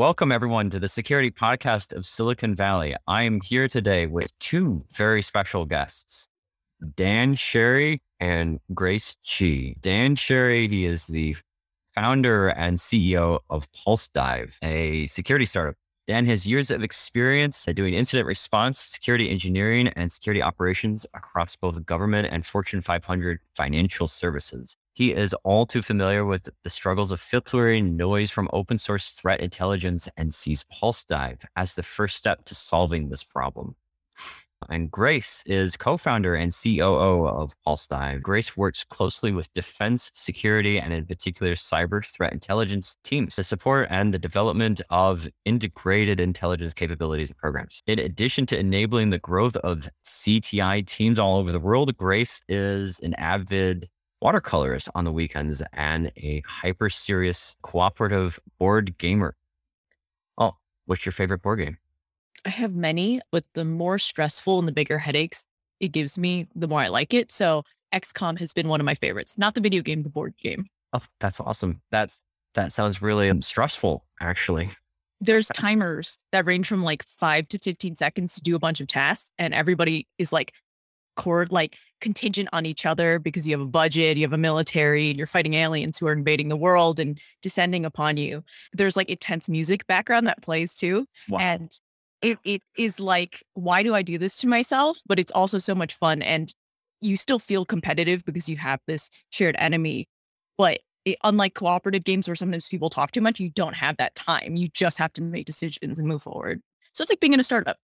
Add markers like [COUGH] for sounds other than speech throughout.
Welcome, everyone, to the security podcast of Silicon Valley. I am here today with two very special guests, Dan Sherry and Grace Chi. Dan Sherry, he is the founder and CEO of PulseDive, a security startup. Dan has years of experience doing incident response, security engineering, and security operations across both government and Fortune 500 financial services. He is all too familiar with the struggles of filtering noise from open source threat intelligence and sees PulseDive as the first step to solving this problem. And Grace is co founder and COO of PulseDive. Grace works closely with defense, security, and in particular, cyber threat intelligence teams to support and the development of integrated intelligence capabilities and programs. In addition to enabling the growth of CTI teams all over the world, Grace is an avid watercolorist on the weekends and a hyper serious cooperative board gamer. Oh, what's your favorite board game? I have many, but the more stressful and the bigger headaches it gives me, the more I like it. So XCOM has been one of my favorites, not the video game, the board game. Oh, that's awesome. That's that sounds really um, stressful, actually. There's timers that range from like five to 15 seconds to do a bunch of tasks, and everybody is like cord like contingent on each other because you have a budget, you have a military, and you're fighting aliens who are invading the world and descending upon you. There's like intense music background that plays too. Wow. And it, it is like, why do I do this to myself? But it's also so much fun. And you still feel competitive because you have this shared enemy. But it, unlike cooperative games where sometimes people talk too much, you don't have that time. You just have to make decisions and move forward. So it's like being in a startup.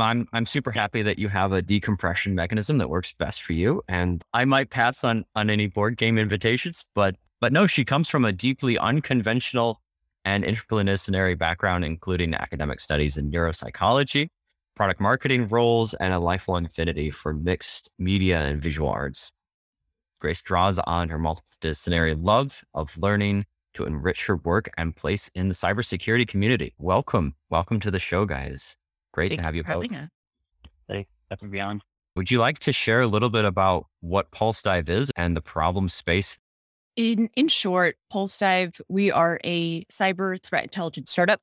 I'm I'm super happy that you have a decompression mechanism that works best for you. And I might pass on on any board game invitations, but but no, she comes from a deeply unconventional and interdisciplinary background, including academic studies in neuropsychology, product marketing roles, and a lifelong affinity for mixed media and visual arts. Grace draws on her multidisciplinary love of learning to enrich her work and place in the cybersecurity community. Welcome. Welcome to the show, guys. Great Thanks to have you both. Thanks for being on. Would you like to share a little bit about what Pulse Dive is and the problem space in in short, Pulse Dive, we are a cyber threat intelligence startup.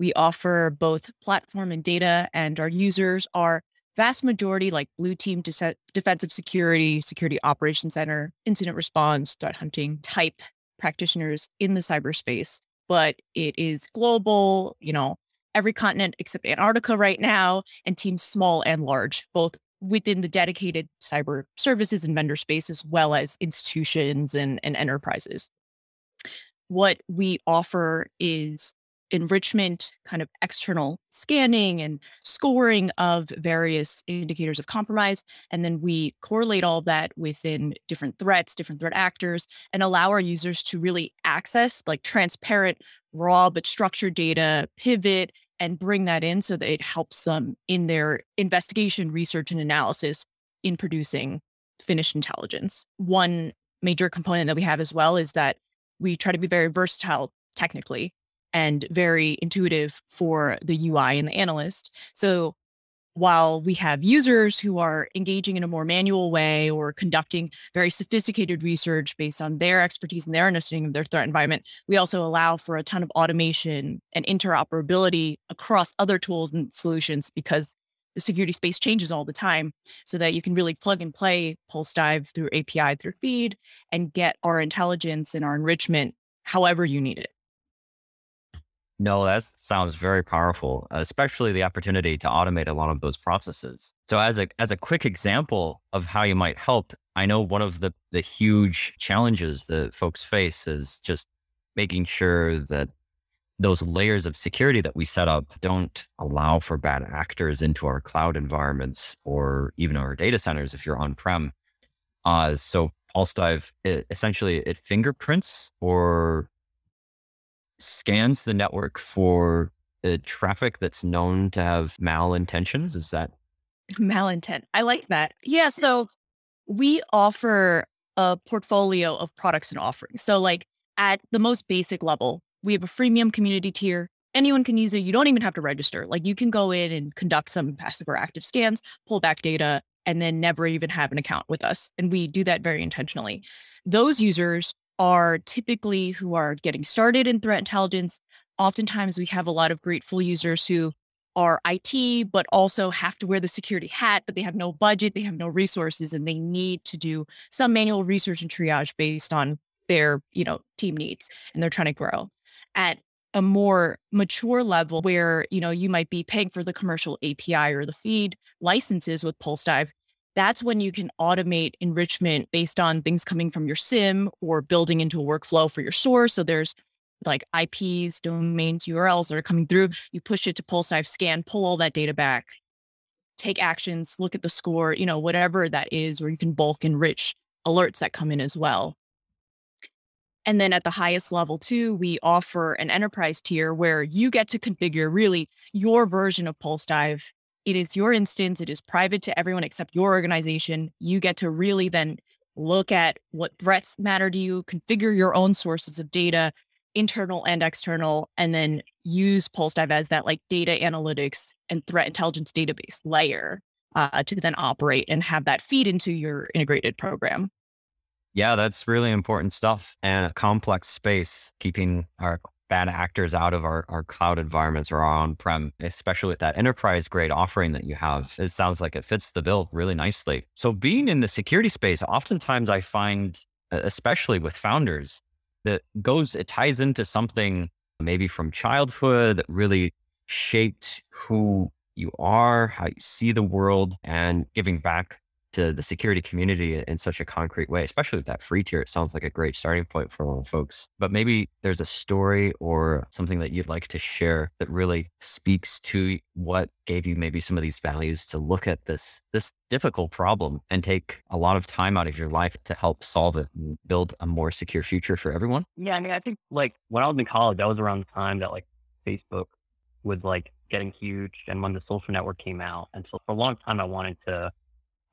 We offer both platform and data, and our users are vast majority like blue team de- defensive security, security operations center, incident response, threat hunting type practitioners in the cyberspace. But it is global, you know, every continent except Antarctica right now, and teams small and large, both within the dedicated cyber services and vendor space, as well as institutions and, and enterprises. What we offer is enrichment, kind of external scanning and scoring of various indicators of compromise. And then we correlate all that within different threats, different threat actors, and allow our users to really access like transparent, raw, but structured data, pivot, and bring that in so that it helps them in their investigation, research, and analysis in producing finished intelligence. One major component that we have as well is that we try to be very versatile technically and very intuitive for the UI and the analyst. So while we have users who are engaging in a more manual way or conducting very sophisticated research based on their expertise and their understanding of their threat environment, we also allow for a ton of automation and interoperability across other tools and solutions because the security space changes all the time so that you can really plug and play PulseDive through API, through feed, and get our intelligence and our enrichment however you need it. No, that sounds very powerful, especially the opportunity to automate a lot of those processes. So as a as a quick example of how you might help, I know one of the the huge challenges that folks face is just making sure that those layers of security that we set up don't allow for bad actors into our cloud environments or even our data centers if you're on-prem. Uh, so PulseDive, it, essentially it fingerprints or scans the network for the traffic that's known to have malintentions. Is that [LAUGHS] malintent? I like that. Yeah. So we offer a portfolio of products and offerings. So, like at the most basic level, we have a freemium community tier. Anyone can use it. You don't even have to register. Like you can go in and conduct some passive or active scans, pull back data, and then never even have an account with us. And we do that very intentionally. Those users are typically who are getting started in threat intelligence, oftentimes we have a lot of grateful users who are IT, but also have to wear the security hat, but they have no budget, they have no resources, and they need to do some manual research and triage based on their, you know, team needs and they're trying to grow. At a more mature level where, you know, you might be paying for the commercial API or the feed licenses with PulseDive, that's when you can automate enrichment based on things coming from your SIEM or building into a workflow for your SOAR. So there's like IPs, domains, URLs that are coming through. You push it to PulseDive scan, pull all that data back, take actions, look at the score, you know, whatever that is, or you can bulk enrich alerts that come in as well. And then at the highest level, too, we offer an enterprise tier where you get to configure really your version of PulseDive. It is your instance, it is private to everyone except your organization. You get to really then look at what threats matter to you, configure your own sources of data, internal and external, and then use PulseDive as that like data analytics and threat intelligence database layer uh, to then operate and have that feed into your integrated program. Yeah, that's really important stuff and a complex space, keeping our bad actors out of our, our cloud environments or our on-prem, especially with that enterprise grade offering that you have. It sounds like it fits the bill really nicely. So being in the security space, oftentimes I find, especially with founders, that goes, it ties into something maybe from childhood that really shaped who you are, how you see the world, and giving back to the security community in such a concrete way, especially with that free tier. It sounds like a great starting point for a lot of folks. But maybe there's a story or something that you'd like to share that really speaks to what gave you maybe some of these values to look at this this difficult problem and take a lot of time out of your life to help solve it and build a more secure future for everyone. Yeah, I mean, I think like when I was in college, that was around the time that like Facebook was like getting huge and when the social network came out. And so for a long time I wanted to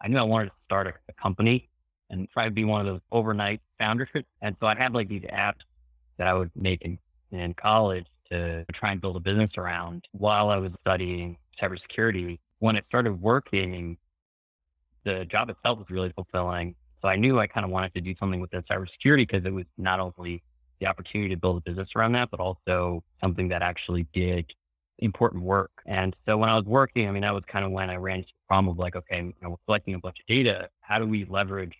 I knew I wanted to start a, a company and try to be one of those overnight founders. And so I had like these apps that I would make in, in college to try and build a business around while I was studying cybersecurity. When it started working, the job itself was really fulfilling. So I knew I kind of wanted to do something with the cybersecurity because it was not only the opportunity to build a business around that, but also something that actually did important work. And so when I was working, I mean, that was kind of when I ran into the problem of like, okay, you know, we're collecting a bunch of data. How do we leverage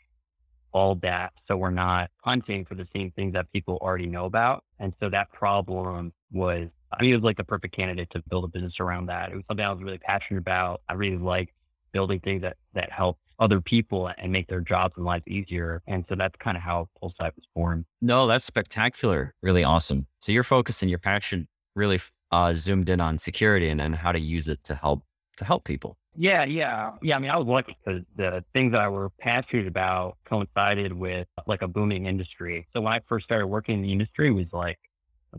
all that so we're not hunting for the same things that people already know about? And so that problem was, I mean, it was like the perfect candidate to build a business around that. It was something I was really passionate about. I really like building things that, that help other people and make their jobs and lives easier. And so that's kind of how PulseDive was born. No, that's spectacular. Really awesome. So your focus and your passion really uh, zoomed in on security and, and how to use it to help to help people. Yeah, yeah, yeah. I mean, I was lucky because the things that I were passionate about coincided with like a booming industry. So when I first started working in the industry was like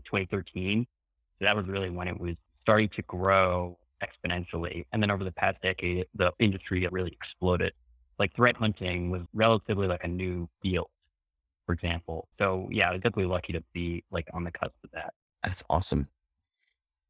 2013. So that was really when it was starting to grow exponentially. And then over the past decade, the industry really exploded. Like threat hunting was relatively like a new field, for example. So yeah, I was definitely lucky to be like on the cusp of that. That's awesome.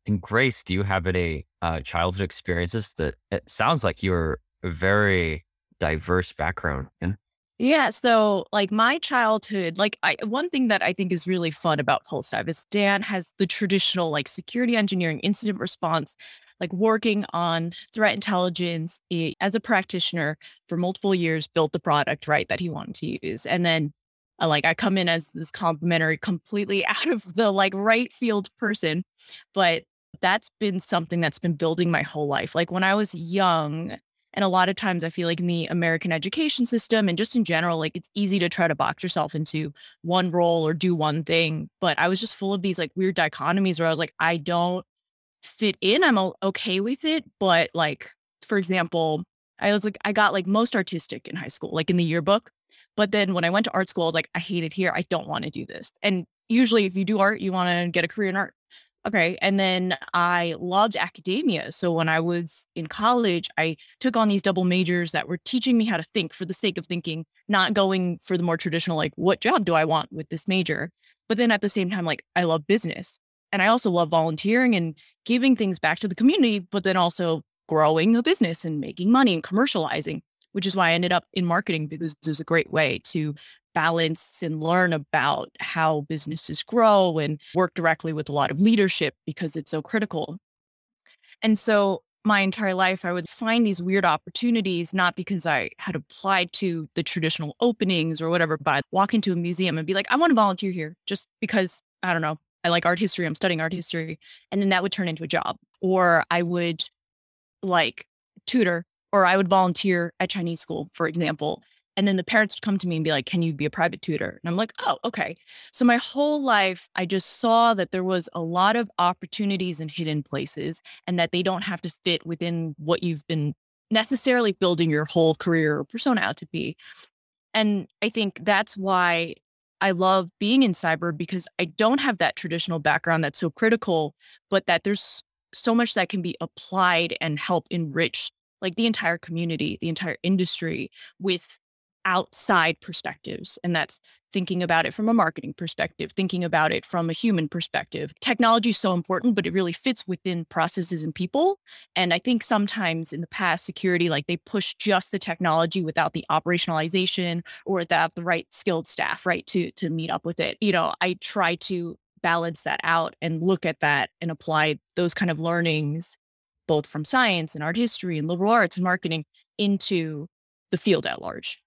And Grace, do you have any uh, childhood experiences that it sounds like you're a very diverse background in? Yeah. So, like my childhood, like I, one thing that I think is really fun about PulseDive is Dan has the traditional like security engineering, incident response, like working on threat intelligence as a practitioner for multiple years, built the product right that he wanted to use, and then uh, like I come in as this complementary, completely [LAUGHS] out of the like right field person, but that's been something that's been building my whole life. Like when I was young, and a lot of times I feel like in the American education system and just in general, like it's easy to try to box yourself into one role or do one thing. But I was just full of these like weird dichotomies where I was like, I don't fit in. I'm okay with it. But like, for example, I was like, I got like most artistic in high school, like in the yearbook. But then when I went to art school, like I hate it here. I don't want to do this. And usually if you do art, you want to get a career in art. Okay. And then I loved academia. So when I was in college, I took on these double majors that were teaching me how to think for the sake of thinking, not going for the more traditional, like, what job do I want with this major? But then at the same time, like, I love business. And I also love volunteering and giving things back to the community, but then also growing a business and making money and commercializing, which is why I ended up in marketing because it was a great way to balance and learn about how businesses grow and work directly with a lot of leadership because it's so critical. And so my entire life, I would find these weird opportunities, not because I had applied to the traditional openings or whatever, but I'd walk into a museum and be like, I want to volunteer here just because, I don't know, I like art history, I'm studying art history. And then that would turn into a job. Or I would like tutor, or I would volunteer at Chinese school, for example. And then the parents would come to me and be like, Can you be a private tutor? And I'm like, Oh, okay. So my whole life, I just saw that there was a lot of opportunities in hidden places and that they don't have to fit within what you've been necessarily building your whole career or persona out to be. And I think that's why I love being in cyber because I don't have that traditional background that's so critical, but that there's so much that can be applied and help enrich like the entire community, the entire industry with outside perspectives. And that's thinking about it from a marketing perspective, thinking about it from a human perspective. Technology is so important, but it really fits within processes and people. And I think sometimes in the past, security, like they push just the technology without the operationalization or without the right skilled staff, right, to to meet up with it. You know, I try to balance that out and look at that and apply those kind of learnings both from science and art history and liberal arts and marketing into the field at large.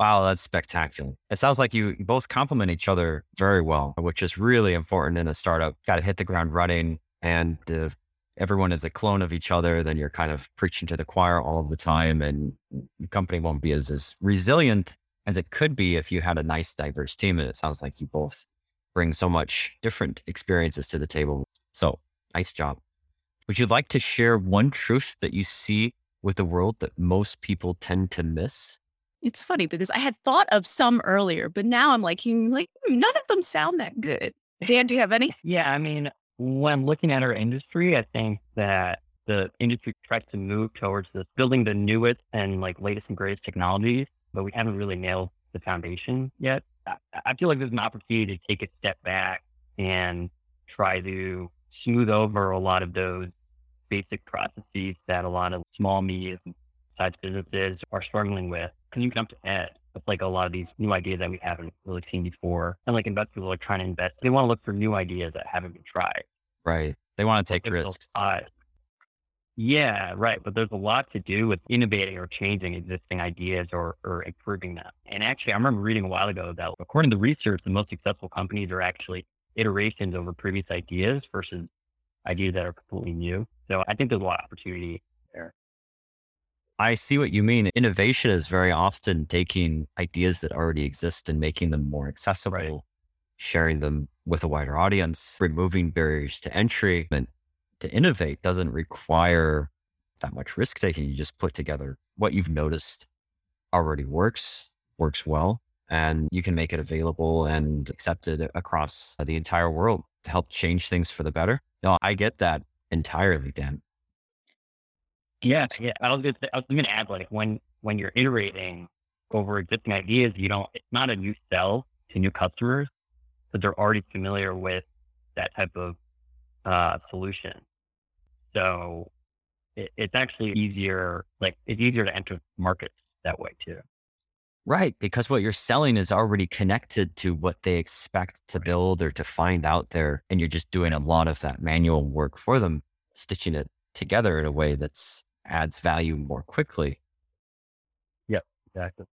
Wow, that's spectacular. It sounds like you both complement each other very well, which is really important in a startup. Got to hit the ground running. And if everyone is a clone of each other, then you're kind of preaching to the choir all the time. And the company won't be as, as resilient as it could be if you had a nice, diverse team. And it sounds like you both bring so much different experiences to the table. So nice job. Would you like to share one truth that you see with the world that most people tend to miss? It's funny because I had thought of some earlier, but now I'm like, like hmm, none of them sound that good. Dan, do you have any? [LAUGHS] Yeah, I mean, when looking at our industry, I think that the industry tries to move towards this building the newest and like latest and greatest technologies, but we haven't really nailed the foundation yet. I, I feel like there's an opportunity to take a step back and try to smooth over a lot of those basic processes that a lot of small, medium sized businesses are struggling with because you come to Ed with like a lot of these new ideas that we haven't really seen before. And like investors are trying to invest. They want to look for new ideas that haven't been tried. Right. They want to take risks. Yeah, right. But there's a lot to do with innovating or changing existing ideas or, or improving them. And actually, I remember reading a while ago that according to research, the most successful companies are actually iterations over previous ideas versus ideas that are completely new. So I think there's a lot of opportunity. I see what you mean. Innovation is very often taking ideas that already exist and making them more accessible, right. sharing them with a wider audience, removing barriers to entry. And to innovate doesn't require that much risk taking. You just put together what you've noticed already works, works well, and you can make it available and accepted across the entire world to help change things for the better. No, I get that entirely, Dan. Yeah, yeah. I was gonna, I was gonna add like when when you're iterating over existing ideas, you don't. It's not a new sell to new customers, but they're already familiar with that type of uh, solution. So it, it's actually easier. Like it's easier to enter markets that way too. Right, because what you're selling is already connected to what they expect to build or to find out there, and you're just doing a lot of that manual work for them, stitching it together in a way that's adds value more quickly. Yep, exactly.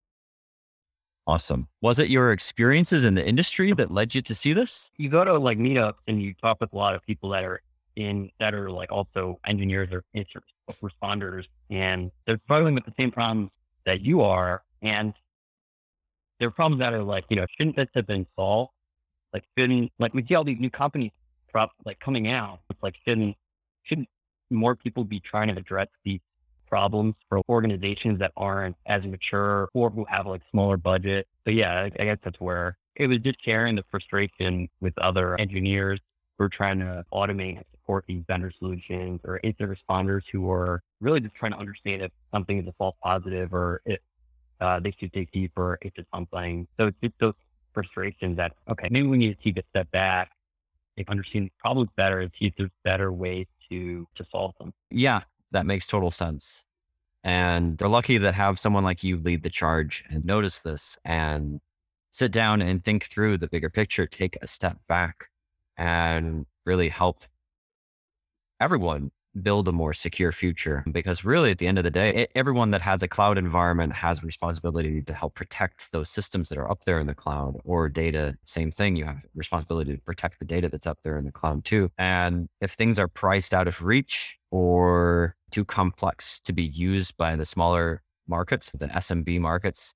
Awesome. Was it your experiences in the industry that led you to see this? You go to like meetups and you talk with a lot of people that are in that are like also engineers or responders, and they're struggling with the same problems that you are, and there are problems that are like you know shouldn't this have been solved? Like shouldn't like we see all these new companies prop like coming out. It's like shouldn't shouldn't more people be trying to address these problems for organizations that aren't as mature or who have like smaller budget. But yeah, I, guess that's where it was just sharing the frustration with other engineers who are trying to automate and support these vendor solutions or incident responders who are really just trying to understand if something is a false positive or if uh, they should take if it's something. So it's just those frustrations that, okay, maybe we need to take a step back, understand problems better if there's better ways to to solve them. Yeah, that makes total sense. And they're lucky to have someone like you lead the charge and notice this and sit down and think through the bigger picture, take a step back and really help everyone build a more secure future. Because really, at the end of the day, everyone that has a cloud environment has responsibility to help protect those systems that are up there in the cloud or data. Same thing. You have responsibility to protect the data that's up there in the cloud too. And if things are priced out of reach or too complex to be used by the smaller markets, the SMB markets,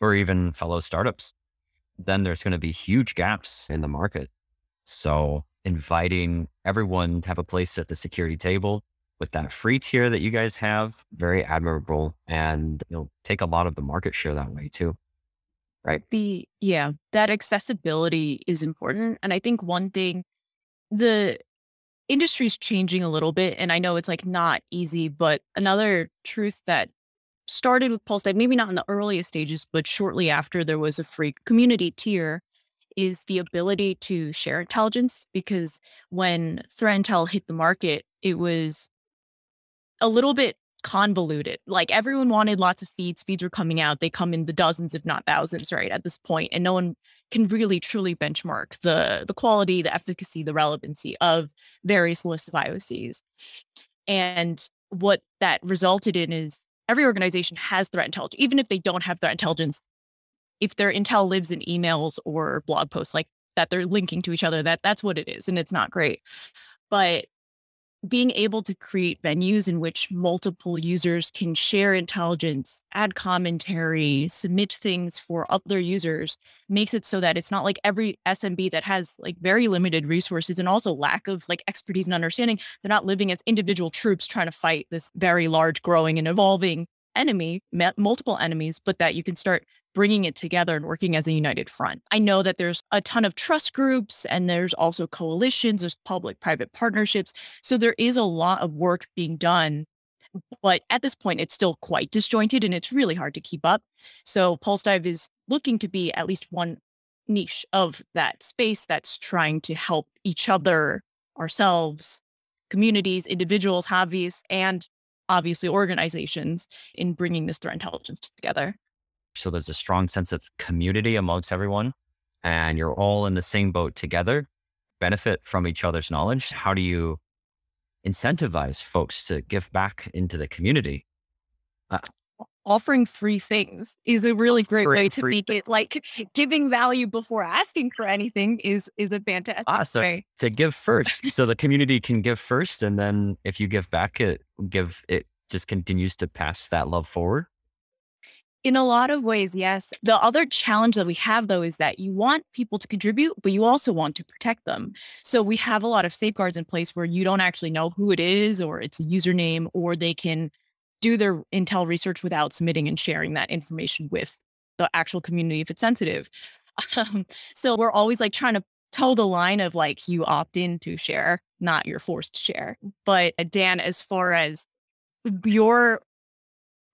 or even fellow startups, then there's going to be huge gaps in the market. So inviting everyone to have a place at the security table with that free tier that you guys have, very admirable. And you'll take a lot of the market share that way too. Right. The, yeah, that accessibility is important. And I think one thing, the industry's changing a little bit. And I know it's like not easy, but another truth that started with Pulse maybe not in the earliest stages, but shortly after there was a free community tier, is the ability to share intelligence because when threat intel hit the market, it was a little bit convoluted. Like everyone wanted lots of feeds. Feeds were coming out. They come in the dozens, if not thousands, right at this point, and no one can really truly benchmark the the quality, the efficacy, the relevancy of various lists of IOCs. And what that resulted in is every organization has threat intelligence, even if they don't have threat intelligence if their intel lives in emails or blog posts like that they're linking to each other that that's what it is and it's not great but being able to create venues in which multiple users can share intelligence, add commentary, submit things for other users makes it so that it's not like every SMB that has like very limited resources and also lack of like expertise and understanding. They're not living as individual troops trying to fight this very large, growing, and evolving enemy, multiple enemies, but that you can start bringing it together and working as a united front. I know that there's a ton of trust groups and there's also coalitions, there's public private partnerships. So there is a lot of work being done. But at this point, it's still quite disjointed and it's really hard to keep up. So Pulse Dive is looking to be at least one niche of that space that's trying to help each other, ourselves, communities, individuals, hobbies, and obviously organizations in bringing this threat intelligence together. So there's a strong sense of community amongst everyone, and you're all in the same boat together, benefit from each other's knowledge. How do you incentivize folks to give back into the community? Uh, Offering free things is a really great free, way to make it like giving value before asking for anything is is a fantastic ah, so way. To give first. so the community can give first and then if you give back it give it just continues to pass that love forward. In a lot of ways, yes. The other challenge that we have, though, is that you want people to contribute, but you also want to protect them. So we have a lot of safeguards in place where you don't actually know who it is, or it's a username, or they can do their intel research without submitting and sharing that information with the actual community if it's sensitive. [LAUGHS] Um, so we're always like trying to toe the line of like you opt in to share, not you're forced to share. But uh, Dan, as far as your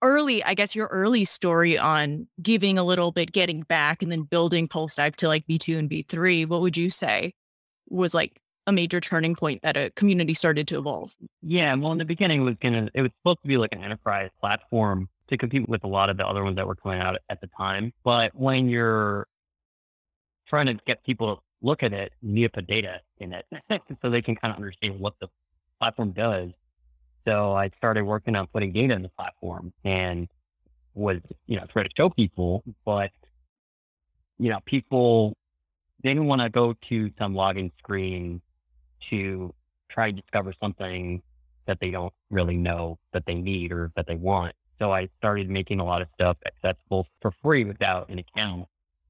early, I guess your early story on giving a little bit, getting back, and then building Pulse Dive to like V2 and V3, what would you say was like a major turning point that a community started to evolve? Yeah, well, in the beginning, it was gonna, it was supposed to be like an enterprise platform to compete with a lot of the other ones that were coming out at the time. But when you're trying to get people to look at it, you need to put data in it [LAUGHS] so they can kind of understand what the platform does. So I started working on putting data in the platform and was, you know, trying to show people, but, you know, people, they didn't want to go to some login screen to try to discover something that they don't really know that they need or that they want. So I started making a lot of stuff accessible for free without an account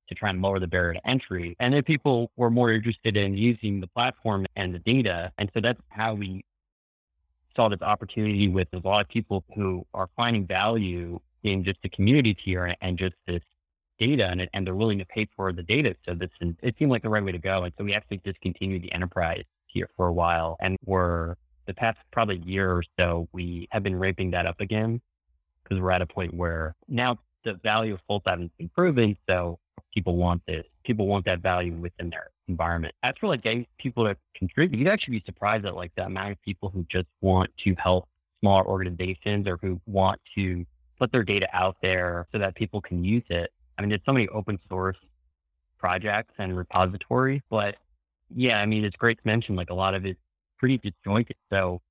to try and lower the barrier to entry. And then people were more interested in using the platform and the data. And so that's how we saw this opportunity with a lot of people who are finding value in just the community here and just this data and, and they're willing to pay for the data. So this it seemed like the right way to go. And so we actually discontinued the enterprise here for a while and we're the past probably year or so, we have been ramping that up again because we're at a point where now the value of full time is improving. So people want this. People want that value within their environment. As for like getting people to contribute, you'd actually be surprised at like the amount of people who just want to help smaller organizations or who want to put their data out there so that people can use it. I mean, there's so many open source projects and repositories, but yeah, I mean, it's great to mention like a lot of it's pretty disjointed. So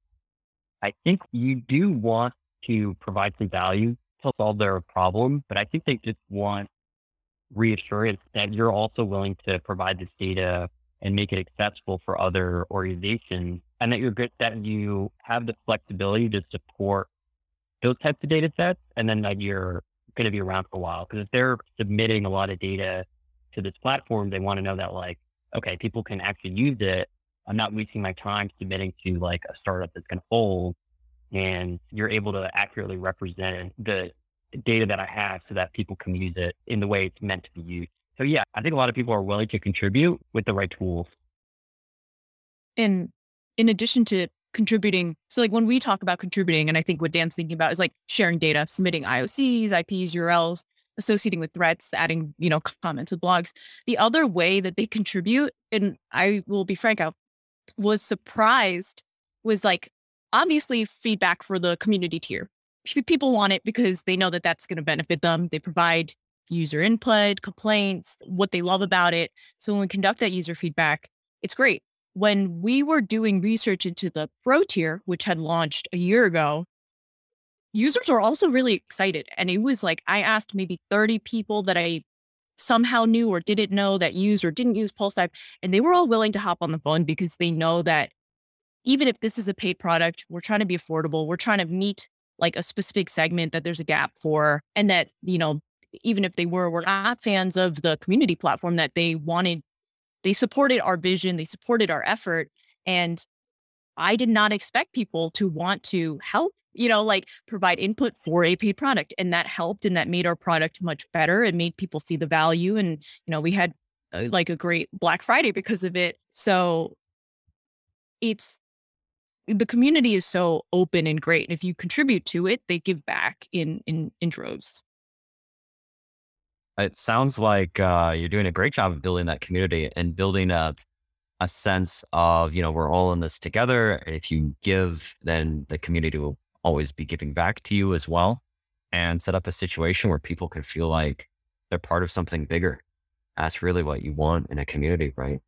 I think you do want to provide some value to solve their problem, but I think they just want reassurance that you're also willing to provide this data and make it accessible for other organizations and that you're good that you have the flexibility to support those types of data sets and then that you're going to be around for a while. Because if they're submitting a lot of data to this platform they want to know that like okay people can actually use it. I'm not wasting my time submitting to like a startup that's going to fold and you're able to accurately represent the data that i have so that people can use it in the way it's meant to be used so yeah, I think a lot of people are willing to contribute with the right tools. And in addition to contributing, so like when we talk about contributing, and I think what Dan's thinking about is like sharing data, submitting IOCs, IPs, URLs, associating with threats, adding, you know, comments with blogs. The other way that they contribute, and I will be frank, I was surprised was like obviously feedback for the community tier. People want it because they know that that's going to benefit them. They provide user input, complaints, what they love about it. So when we conduct that user feedback, it's great. When we were doing research into the Pro tier, which had launched a year ago, users were also really excited. And it was like I asked maybe 30 people that I somehow knew or didn't know that used or didn't use Pulse Dive, and they were all willing to hop on the phone because they know that even if this is a paid product, we're trying to be affordable. We're trying to meet like a specific segment that there's a gap for, and that, you know, even if they were were not fans of the community platform that they wanted they supported our vision they supported our effort and i did not expect people to want to help you know like provide input for a paid product and that helped and that made our product much better it made people see the value and you know we had uh, like a great black friday because of it so it's the community is so open and great and if you contribute to it they give back in in in droves it sounds like uh, you're doing a great job of building that community and building a a sense of you know we're all in this together. And if you give, then the community will always be giving back to you as well, and set up a situation where people can feel like they're part of something bigger. That's really what you want in a community, right?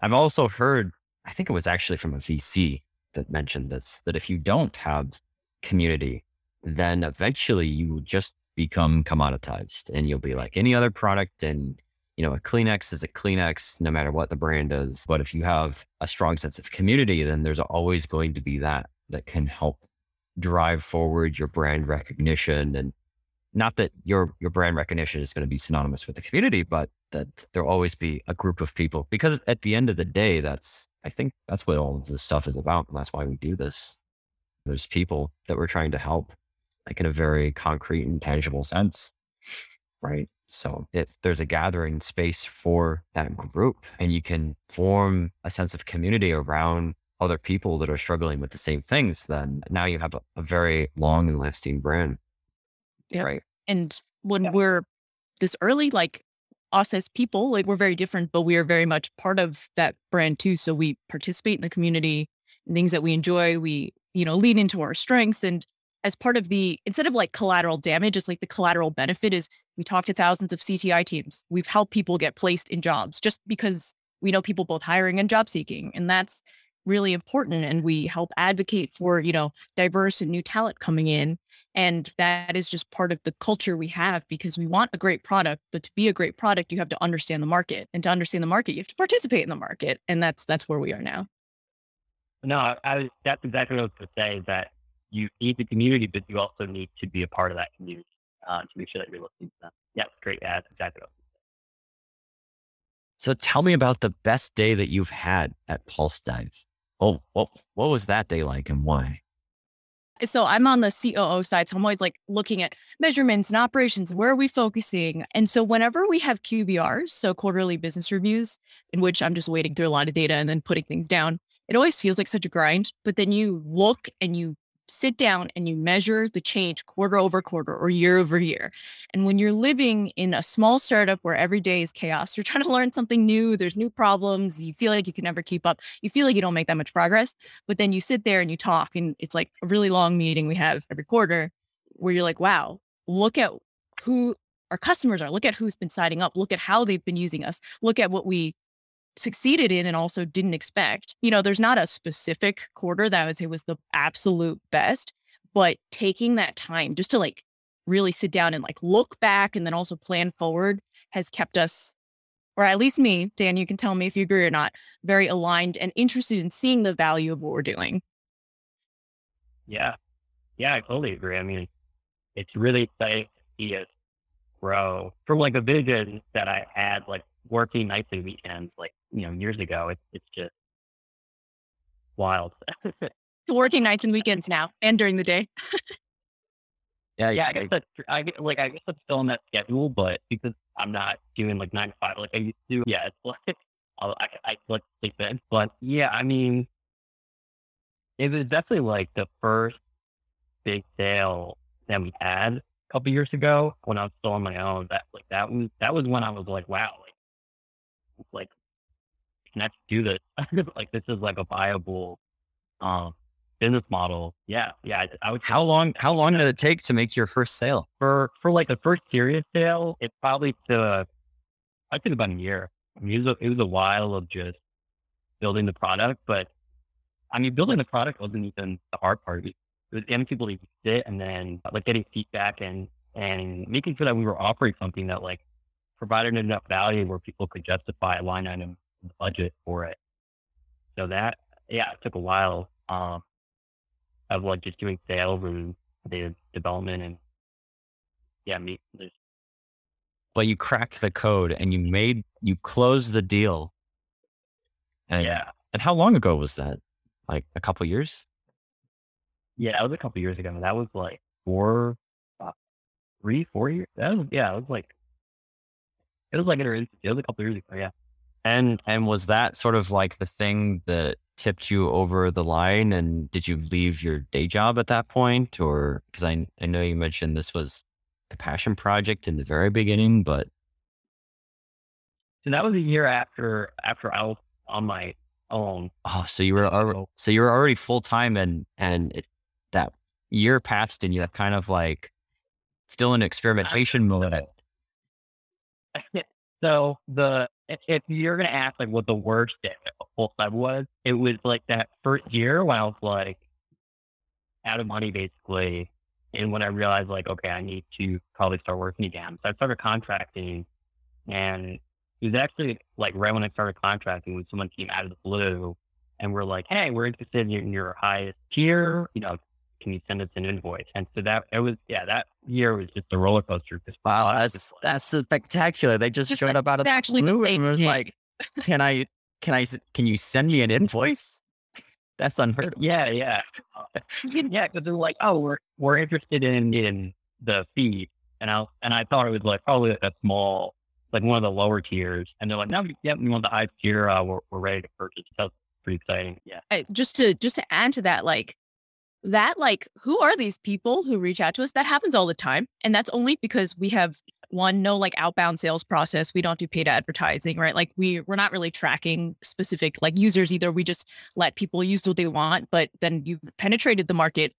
I've also heard, I think it was actually from a VC that mentioned this, that if you don't have community, then eventually you will just become commoditized and you'll be like any other product and you know a kleenex is a kleenex no matter what the brand is. But if you have a strong sense of community then there's always going to be that that can help drive forward your brand recognition. And not that your your brand recognition is going to be synonymous with the community but that there'll always be a group of people because at the end of the day that's i think that's what all of this stuff is about and that's why we do this there's people that we're trying to help like in a very concrete and tangible sense. Right. So if there's a gathering space for that group and you can form a sense of community around other people that are struggling with the same things, then now you have a, a very long and lasting brand. Yeah. Right. And when yeah. we're this early, like us as people, like we're very different, but we are very much part of that brand too. So we participate in the community and things that we enjoy. We, you know, lean into our strengths and as part of the instead of like collateral damage, it's like the collateral benefit is we talk to thousands of CTI teams. We've helped people get placed in jobs just because we know people both hiring and job seeking. And that's really important. And we help advocate for, you know, diverse and new talent coming in. And that is just part of the culture we have because we want a great product, but to be a great product, you have to understand the market. And to understand the market, you have to participate in the market. And that's that's where we are now. No, I was that's exactly what I was going to say is that you need the community, but you also need to be a part of that community uh, to make sure that you're listening to them. Yeah, great. Yeah, that's exactly what So tell me about the best day that you've had at Pulse Dive. Oh, what, what was that day like and why? So I'm on the COO side. So I'm always like looking at measurements and operations. Where are we focusing? And so whenever we have QBRs, so quarterly business reviews, in which I'm just wading through a lot of data and then putting things down, it always feels like such a grind. But then you look and you sit down and you measure the change quarter over quarter or year over year. And when you're living in a small startup where every day is chaos, [LAUGHS] you're trying to learn something new, there's new problems, you feel like you can never keep up, you feel like you don't make that much progress. But then you sit there and you talk, and it's like a really long meeting we have every quarter where you're like, wow, look at who our customers are, look at who's been signing up, look at how they've been using us, look at what we succeeded in and also didn't expect. You know, there's not a specific quarter that I would say was the absolute best, but taking that time just to like really sit down and like look back and then also plan forward has kept us or at least me, Dan, you can tell me if you agree or not, very aligned and interested in seeing the value of what we're doing. Yeah. Yeah, I totally agree. I mean, it's really exciting to see it grow from like a vision that I had like working nights and weekends like you know years ago. It's it's just wild. [LAUGHS] working nights and weekends now, and during the day. yeah, yeah. I guess that's I like I guess I'm still on that schedule, but because I'm not doing like nine to five like I used to. Yeah, it's [LAUGHS] like I'll, I I like sleep in, but yeah, I mean, it was definitely like the first big sale that we had a couple years ago when I was still on my own. That like that was that was when I was like, wow, like like can I do this? [LAUGHS] like this is like a viable um business model. Yeah, yeah. I, I would. How long? How long did it take to make your first sale? For for like the first serious sale, it probably took I think about a year. I mean, it was a, it was a while of just building the product, but I mean, building the product wasn't even the hard part. It was getting people to use it, and then like getting feedback and and making sure that we were offering something that like provided enough value where people could justify a line item budget for it. So that, yeah, it took a while um, of like just doing sales and data development and yeah, me. But you cracked the code and you made, you closed the deal. And, yeah. And how long ago was that? Like a couple years? Yeah, that was a couple years ago. That was like four, uh, three, four years. That was, yeah, it was like it was like it was a couple years ago, yeah. And and was that sort of like the thing that tipped you over the line? And did you leave your day job at that point, or because I I know you mentioned this was a passion project in the very beginning, but so that was a year after after I was on my own. Oh, so you were already, so you were already full time, and and it, that year passed, and you have kind of like still in experimentation mode. [LAUGHS] so the if you're gonna ask like what the worst day full time was, it was like that first year when I was like out of money basically. And when I realized like, okay, I need to probably start working again. So I started contracting and it was actually like right when I started contracting when someone came out of the blue and we're like, Hey, we're interested in your highest tier, you know, can you send us an invoice? And so that it was, yeah, that year was just a roller coaster. Wow, that's that's spectacular. They just, just showed up out of actually blue and was like, "Can I, can I, can you send me an invoice?" That's unheard of. Yeah, yeah, [LAUGHS] yeah. Because they're like, "Oh, we're we're interested in in the fee," and I and I thought it was like probably a small, like one of the lower tiers, and they're like, "No, yeah, we want the high tier. Uh, we're we're ready to purchase." That's pretty exciting. Yeah. Just to just to add to that, like that like who are these people who reach out to us? That happens all the time and that's only because we have one no like outbound sales process. We don't do paid advertising right? Like we we're not really tracking specific like users either. We just let people use what they want but then you've penetrated the market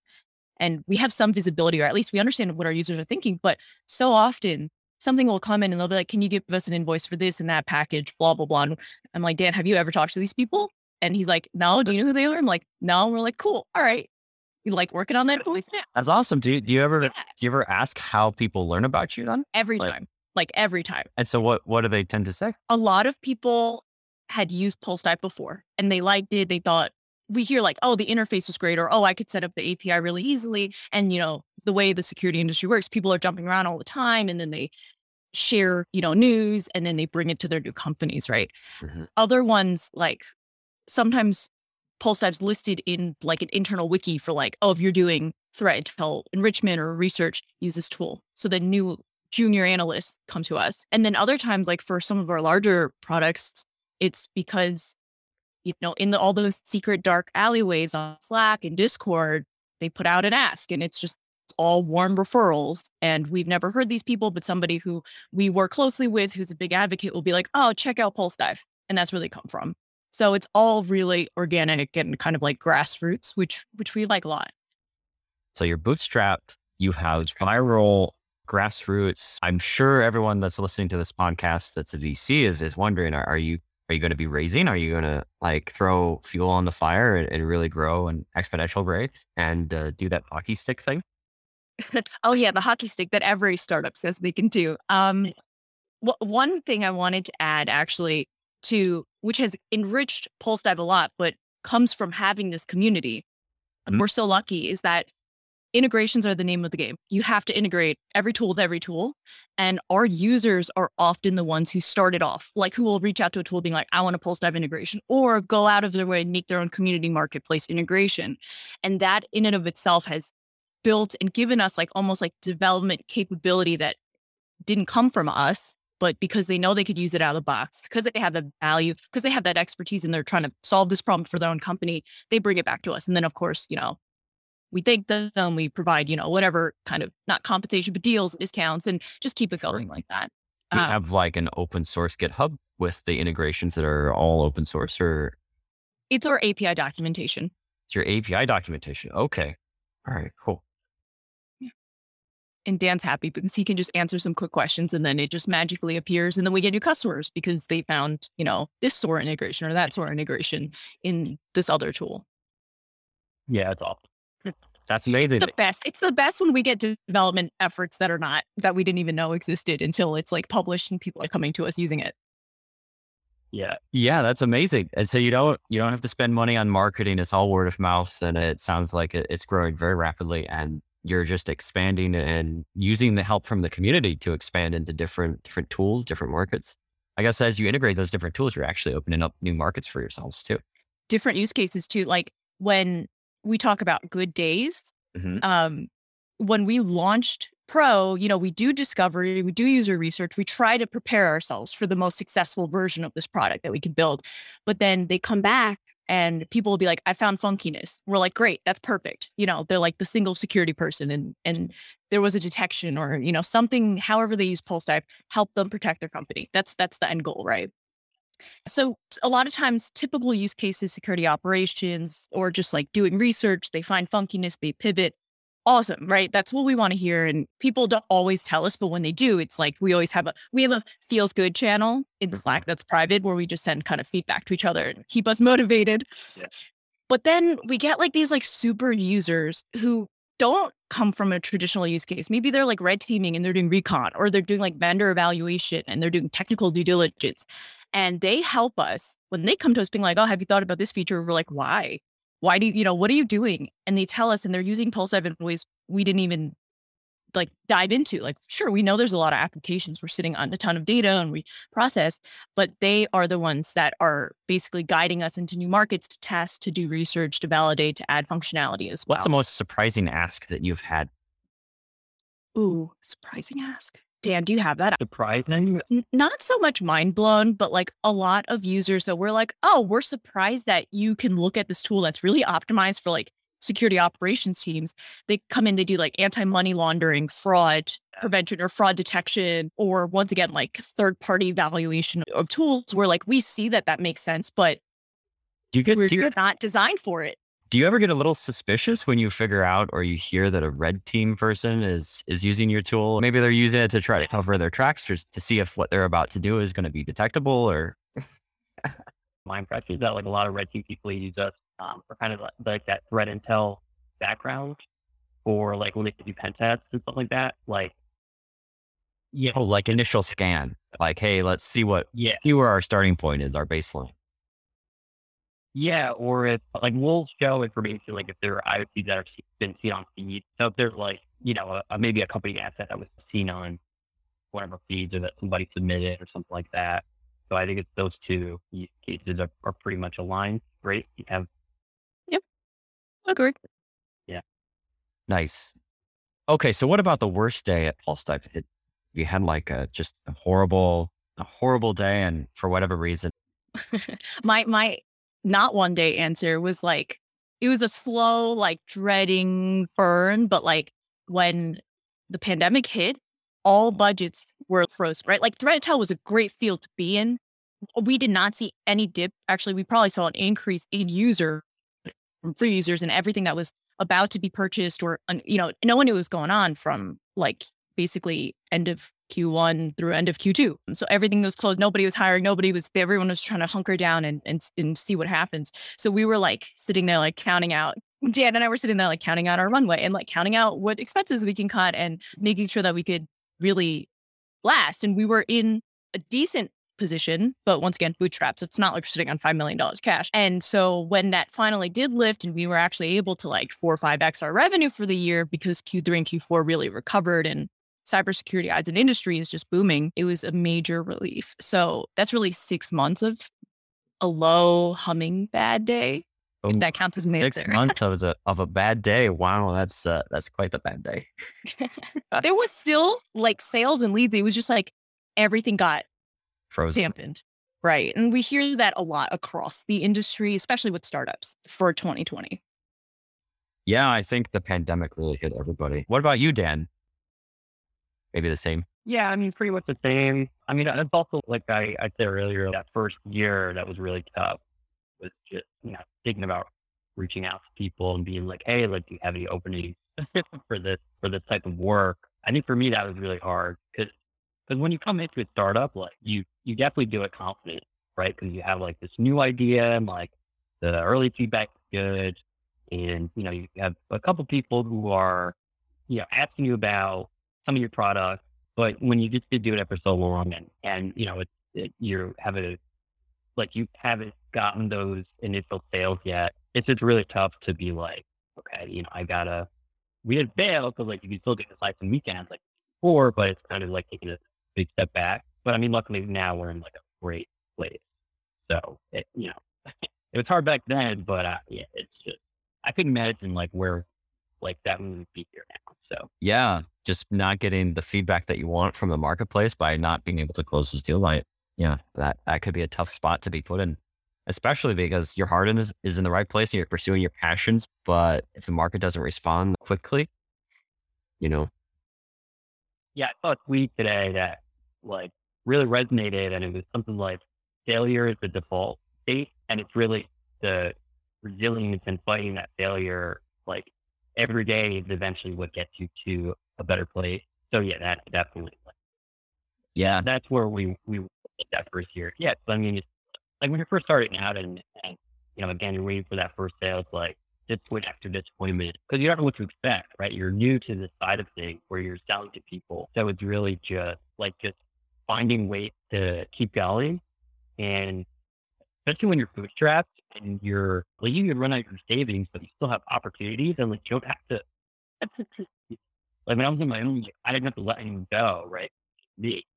and we have some visibility or at least we understand what our users are thinking but so often something will come in and they'll be like can you give us an invoice for this and that package? blah blah blah and i'm like dan have you ever talked to these people? And he's like no do [LAUGHS] you know who they are? I'm like no. And we're like cool. All right like working on that voice now. That's awesome. Do you, do you ever yeah. do you ever ask how people learn about you then? Every like, time. Like every time. And so what what do they tend to say? A lot of people had used Type before and they liked it. They thought we hear like, oh, the interface was great, or oh, I could set up the API really easily. And you know, the way the security industry works, people are jumping around all the time and then they share, you know, news and then they bring it to their new companies, right? Mm-hmm. Other ones like sometimes Pulsedive's listed in like an internal wiki for like, oh, if you're doing threat intel enrichment or research, use this tool. So the new junior analysts come to us. And then other times, like for some of our larger products, it's because, you know, in the, all those secret dark alleyways on Slack and Discord, they put out an ask and it's just all warm referrals. And we've never heard these people, but somebody who we work closely with, who's a big advocate, will be like, oh, check out Pulse Dive. And that's where they come from. So it's all really organic and kind of like grassroots, which which we like a lot. So you're bootstrapped, you have viral grassroots. I'm sure everyone that's listening to this podcast that's a VC is is wondering, are, are you are you going to be raising? Are you going to like throw fuel on the fire and, and really grow an exponential rate and uh, do that hockey stick thing? [LAUGHS] oh yeah, the hockey stick that every startup says they can do. Um, w- one thing I wanted to add actually to which has enriched Pulsedive a lot, but comes from having this community. Mm-hmm. We're so lucky is that integrations are the name of the game. You have to integrate every tool with every tool. And our users are often the ones who started off, like who will reach out to a tool being like, I want a Pulsedive integration, or go out of their way and make their own community marketplace integration. And that in and of itself has built and given us like almost like development capability that didn't come from us but because they know they could use it out of the box because they have the value because they have that expertise and they're trying to solve this problem for their own company they bring it back to us. And then of course you know we thank them we provide you know whatever kind of not compensation but deals discounts and just keep it going like that. Do you um, have like an open source github with the integrations that are all open source or it's our api documentation. It's your api documentation. Okay. All right cool and Dan's happy because he can just answer some quick questions and then it just magically appears. And then we get new customers because they found, you know, this SOAR integration or that SOAR integration in this other tool. Yeah, it's awesome. That's amazing. It's the best. It's the best when we get development efforts that are not that we didn't even know existed until it's like published and people are coming to us using it. Yeah. Yeah, that's amazing. And so you don't you don't have to spend money on marketing. It's all word of mouth and it sounds like it's growing very rapidly and you're just expanding and using the help from the community to expand into different different tools, different markets. I guess as you integrate those different tools, you're actually opening up new markets for yourselves too. Different use cases too. Like when we talk about good days, mm-hmm. um, when we launched Pro, you know, we do discovery, we do user research, we try to prepare ourselves for the most successful version of this product that we can build. But then they come back and people will be like, I found funkiness. We're like, great, that's perfect. You know, they're like the single security person and and there was a detection or, you know, something, however they use Pulsedive, help them protect their company. That's that's the end goal, right? So a lot of times typical use cases, security operations, or just like doing research, they find funkiness, they pivot awesome, right? That's what we want to hear. And people don't always tell us, but when they do, it's like we always have a we have a feels good channel in mm-hmm. Slack that's private where we just send kind of feedback to each other and keep us motivated. Yes. But then we get like these like super users who don't come from a traditional use case. Maybe they're like red teaming and they're doing recon or they're doing like vendor evaluation and they're doing technical due diligence. And they help us when they come to us being like, oh, have you thought about this feature? We're like, why? Why do you, you know, what are you doing? And they tell us, and they're using Pulse in ways we didn't even like dive into. Like, sure, we know there's a lot of applications. We're sitting on a ton of data and we process, but they are the ones that are basically guiding us into new markets to test, to do research, to validate, to add functionality as well. What's the most surprising ask that you've had? Ooh, surprising ask. Dan, do you have that? Surprising? Not so much mind blown, but like a lot of users that we're like, oh, we're surprised that you can look at this tool that's really optimized for like security operations teams. They come in, they do like anti money laundering, fraud prevention, or fraud detection, or once again, like third party evaluation of tools where like we see that that makes sense, but do you get, we're do you get, not designed for it do you ever get a little suspicious when you figure out or you hear that a red team person is is using your tool? Maybe they're using it to try to cover their tracks or to see if what they're about to do is going to be detectable or my impression is that like a lot of red team people use us um, for kind of like, like that threat intel background or like when they do pen tests and stuff like that. Like yeah. Oh, like initial scan. Like, hey, let's see what yeah. see where our starting point is, our baseline. Yeah, or if like we'll show information like if there are IOCs that have been seen on feed. So if there's like you know a, a, maybe a company asset that was seen on one of our feeds or that somebody submitted or something like that. So I think it's those two use cases are, are pretty much aligned. Great, you have. Yep, agree. Yeah. Nice. Okay, so what about the worst day at Pulsedive? It, you had like a just a horrible, a horrible day, and for whatever reason, [LAUGHS] my my not one day answer was like it was a slow, like dreading burn. But like when the pandemic hit, all budgets were frozen, right? Like threat intel was a great field to be in. We did not see any dip. Actually, we probably saw an increase in user free users and everything that was about to be purchased or you know no one knew what was going on from like basically end of Q1 through end of Q2. So everything was closed. Nobody was hiring. Nobody was, everyone was trying to hunker down and, and, and see what happens. So we were like sitting there, like counting out. Dan and I were sitting there, like counting out our runway and like counting out what expenses we can cut and making sure that we could really last. And we were in a decent position, but once again, bootstrap. So it's not like we're sitting on $5 million cash. And so when that finally did lift and we were actually able to like four or five X our revenue for the year because Q3 and Q4 really recovered and cybersecurity as an industry is just booming, it was a major relief. So that's really six months of a low humming bad day. If that counts as six there. months of [LAUGHS] a of a bad day. Wow, that's uh, that's quite the bad day. [LAUGHS] there was still like sales and leads. It was just like everything got frozen, dampened. Right. And we hear that a lot across the industry, especially with startups for 2020. Yeah, I think the pandemic really hit everybody. What about you, Dan? Maybe the same. Yeah, I mean, pretty much the same. I mean, it's also like I, I said earlier, that first year that was really tough was just, you know, thinking about reaching out to people and being like, hey, like, do you have any openings for this, for this type of work? I think for me, that was really hard because, because when you come into a startup, like you, you definitely do it confident, right? Because you have like this new idea and like the early feedback is good. And, you know, you have a couple people who are, you know, asking you about some of your products, but when you just do it for so long and, and you know, it, it, you have a, like you haven't gotten those initial sales yet, it's just really tough to be like, okay, you know, I gotta, we had failed because like you can still get the nights and weekends like before, but it's kind of like taking a big step back. But I mean, luckily now we're in like a great place. So, it, you know, [LAUGHS] it was hard back then, but uh, yeah, it's just, I couldn't imagine like where like that would be here now. So yeah, just not getting the feedback that you want from the marketplace by not being able to close this deal. Like, yeah, that that could be a tough spot to be put in, especially because your heart is, is in the right place and you're pursuing your passions. But if the market doesn't respond quickly, you know. Yeah, I saw a tweet today that like really resonated, and it was something like failure is the default state, and it's really the resilience and fighting that failure like every day is eventually what gets you to a better place. So yeah, that definitely. Yeah, that's where we we that first year. Yeah, I mean, like when you're first starting out, and, and you know, again, you're waiting for that first sale. It's like disappointment after disappointment because you don't know what to expect, right? You're new to this side of things where you're selling to people. So it's really just like just finding ways to keep going, and especially when you're bootstrapped and you're like you can run out of your savings, but you still have opportunities and like you don't have to. Like when I was in my own, I didn't have to let anyone go, right?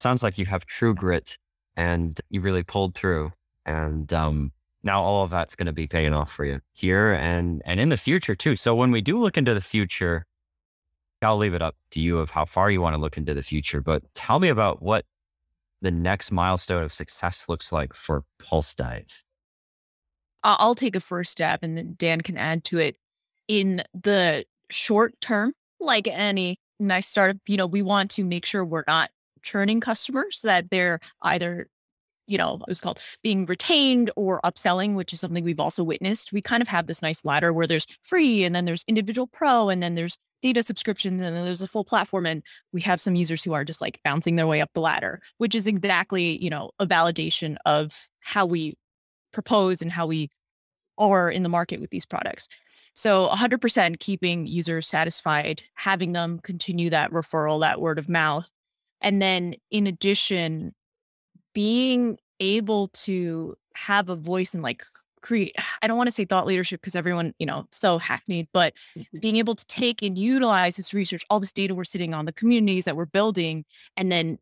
Sounds like you have true grit and you really pulled through. And um, now all of that's going to be paying off for you here and and in the future too. So when we do look into the future, I'll leave it up to you of how far you want to look into the future. But tell me about what the next milestone of success looks like for Pulsedive. I'll take a first step and then Dan can add to it. In the short term, like any nice startup, you know, we want to make sure we're not churning customers, that they're either, you know, it was called being retained or upselling, which is something we've also witnessed. We kind of have this nice ladder where there's free and then there's individual pro and then there's data subscriptions and there's a full platform. And we have some users who are just like bouncing their way up the ladder, which is exactly, you know, a validation of how we propose and how we are in the market with these products. So 100% keeping users satisfied, having them continue that referral, that word of mouth. And then in addition, being able to have a voice and like create, [SIGHS] I don't want to say thought leadership because everyone, you know, so hackneyed, but mm-hmm. being able to take and utilize this research, all this data we're sitting on, the communities that we're building, and then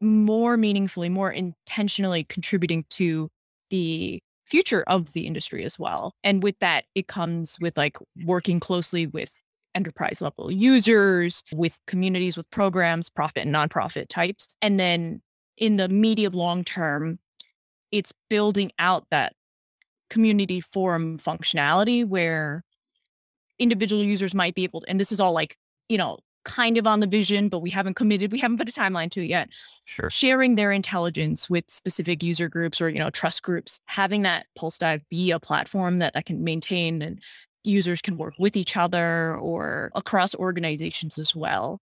more meaningfully, more intentionally contributing to the future of the industry as well. And with that, it comes with like working closely with enterprise level users, with communities, with programs, profit and nonprofit types. And then in the medium long term, it's building out that community forum functionality where individual users might be able to, and this is all like, you know, kind of on the vision, but we haven't committed, we haven't put a timeline to it yet. Sure. Sharing their intelligence with specific user groups or, you know, trust groups, having that Pulsedive be a platform that, that can maintain and users can work with each other or across organizations as well.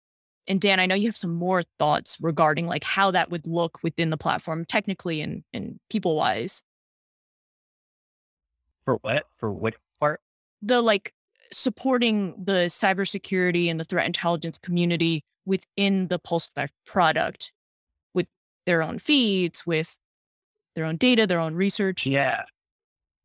And Dan, I know you have some more thoughts regarding like how that would look within the platform technically and, and people wise. For what? For which part? The like supporting the cybersecurity and the threat intelligence community within the Pulse product with their own feeds, with their own data, their own research. Yeah.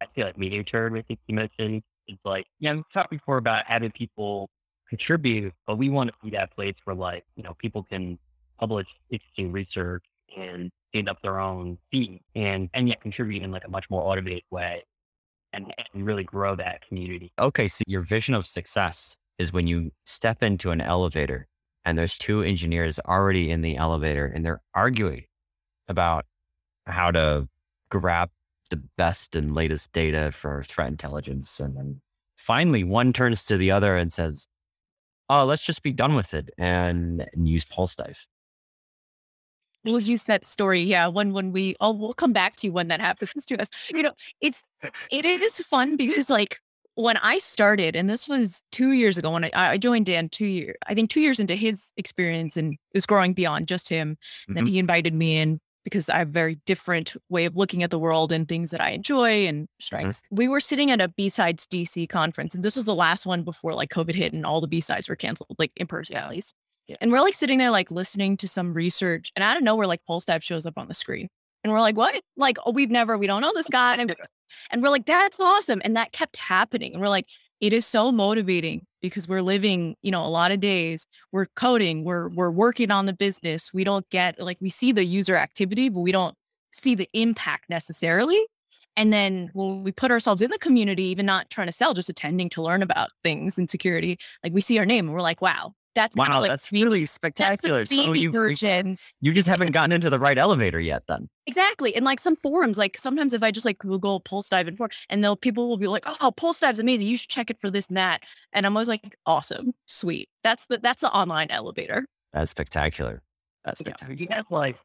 I feel like medium term, I think you mentioned, is like, yeah, we've talked before about having people contribute, but we want to be that place where like, you know, people can publish interesting research and stand up their own feed and, and yet contribute in like a much more automated way and, and really grow that community. Okay. So your vision of success is when you step into an elevator and there's two engineers already in the elevator and they're arguing about how to grab the best and latest data for threat intelligence. And then finally one turns to the other and says, Oh, let's just be done with it and, and use Pulsedive. We'll use that story. Yeah. When, when we, oh, we'll come back to you when that happens [LAUGHS] to us. You know, it's, it is fun because like when I started, and this was two years ago when I, I joined Dan two years, I think two years into his experience and it was growing beyond just him. And then mm-hmm. he invited me in because I have a very different way of looking at the world and things that I enjoy and mm-hmm. strengths. We were sitting at a BSides DC conference, and this was the last one before like COVID hit and all the BSides were canceled, like in person at least. And we're like sitting there, like listening to some research, and out of nowhere, like Pulsedive shows up on the screen. And we're like, what? Like, oh, we've never, we don't know this guy. And, [LAUGHS] and we're like, that's awesome. And that kept happening. And we're like, it is so motivating because we're living, you know, a lot of days. We're coding, we're we're working on the business. We don't get like we see the user activity, but we don't see the impact necessarily. And then when we put ourselves in the community, even not trying to sell, just attending to learn about things and security, like we see our name and we're like, wow, that's kind Wow, of like that's really that's spectacular. the So baby you version. you just haven't gotten into the right elevator yet then. Exactly. And like some forums, like sometimes if I just like Google Pulsedive and forum, and they'll people will be like, oh, Pulsedive's amazing. You should check it for this and that. And I'm always like, awesome, sweet. That's the that's the online elevator. That's spectacular. That's spectacular. you guys like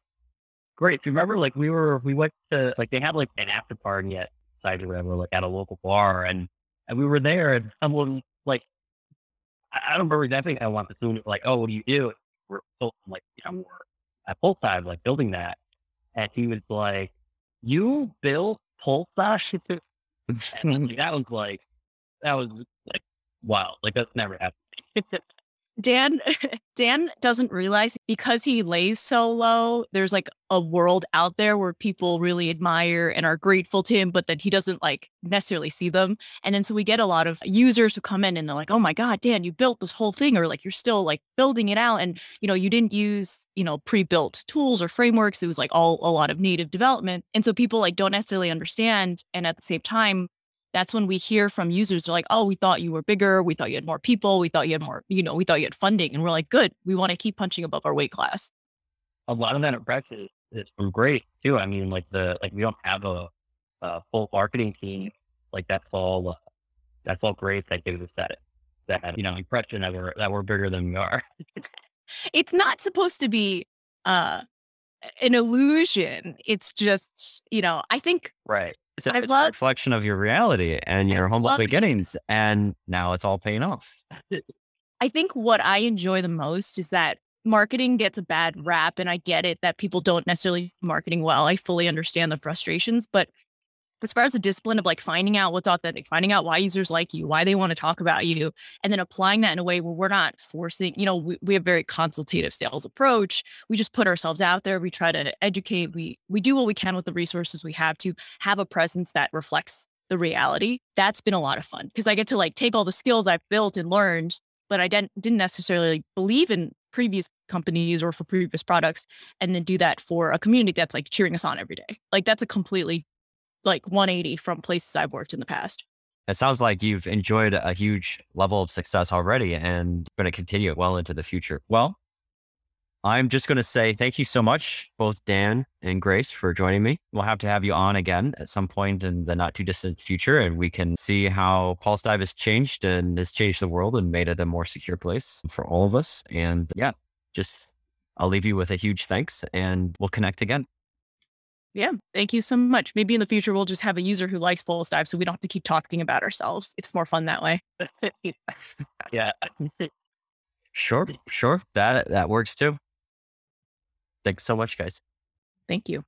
great. If you remember, like we were, we went to like they had like an after party at side or whatever, like at a local bar, and and we were there, and someone like I, don't remember exactly I want the soon like, oh, what do you do? We're built, like you know, we're at like building that, and he was like, "You built Pulsedive?" and that was like, that was like, wow, like that's never happened. [LAUGHS] Dan [LAUGHS] Dan doesn't realize because he lays so low, there's like a world out there where people really admire and are grateful to him, but that he doesn't like necessarily see them. And then so we get a lot of users who come in and they're like, "Oh my god, Dan, you built this whole thing," or like you're still like building it out, and you know you didn't use you know pre-built tools or frameworks. It was like all a lot of native development, and so people like don't necessarily understand. And at the same time, that's when we hear from users they're like oh we thought you were bigger we thought you had more people we thought you had more you know we thought you had funding and we're like good we want to keep punching above our weight class a lot of that impression is from great too. I mean, like the like we don't have a, a full marketing team. Like that's all uh, that's all great. That gives us that that you know impression that we're that we're bigger than we are. [LAUGHS] it's not supposed to be uh an illusion it's just you know i think Right. It's a, I it's a reflection of your reality and your humble love it. beginnings. And now it's all paying off. I think what I enjoy the most is that marketing gets a bad rap and I get it that people don't necessarily marketing well. I fully understand the frustrations, but as far as the discipline of like finding out what's authentic, finding out why users like you, why they want to talk about you, and then applying that in a way where we're not forcing, you know, we, we have very consultative sales approach. We just put ourselves out there. We try to educate. We we do what we can with the resources we have to have a presence that reflects the reality. That's been a lot of fun because I get to like take all the skills I've built and learned but I didn't didn't necessarily believe in previous companies or for previous products, and then do that for a community that's like cheering us on every day. Like that's a completely like 180 from places I've worked in the past. It sounds like you've enjoyed a huge level of success already and going to continue it well into the future. Well, I'm just going to say thank you so much, both Dan and Grace, for joining me. We'll have to have you on again at some point in the not too distant future, and we can see how Pulsedive has changed and has changed the world and made it a more secure place for all of us. And yeah, just I'll leave you with a huge thanks and we'll connect again. Yeah, thank you so much. Maybe in the future we'll just have a user who likes Pulsedive so we don't have to keep talking about ourselves. It's more fun that way. [LAUGHS] yeah. Sure, sure. That that works too. Thanks so much, guys. Thank you.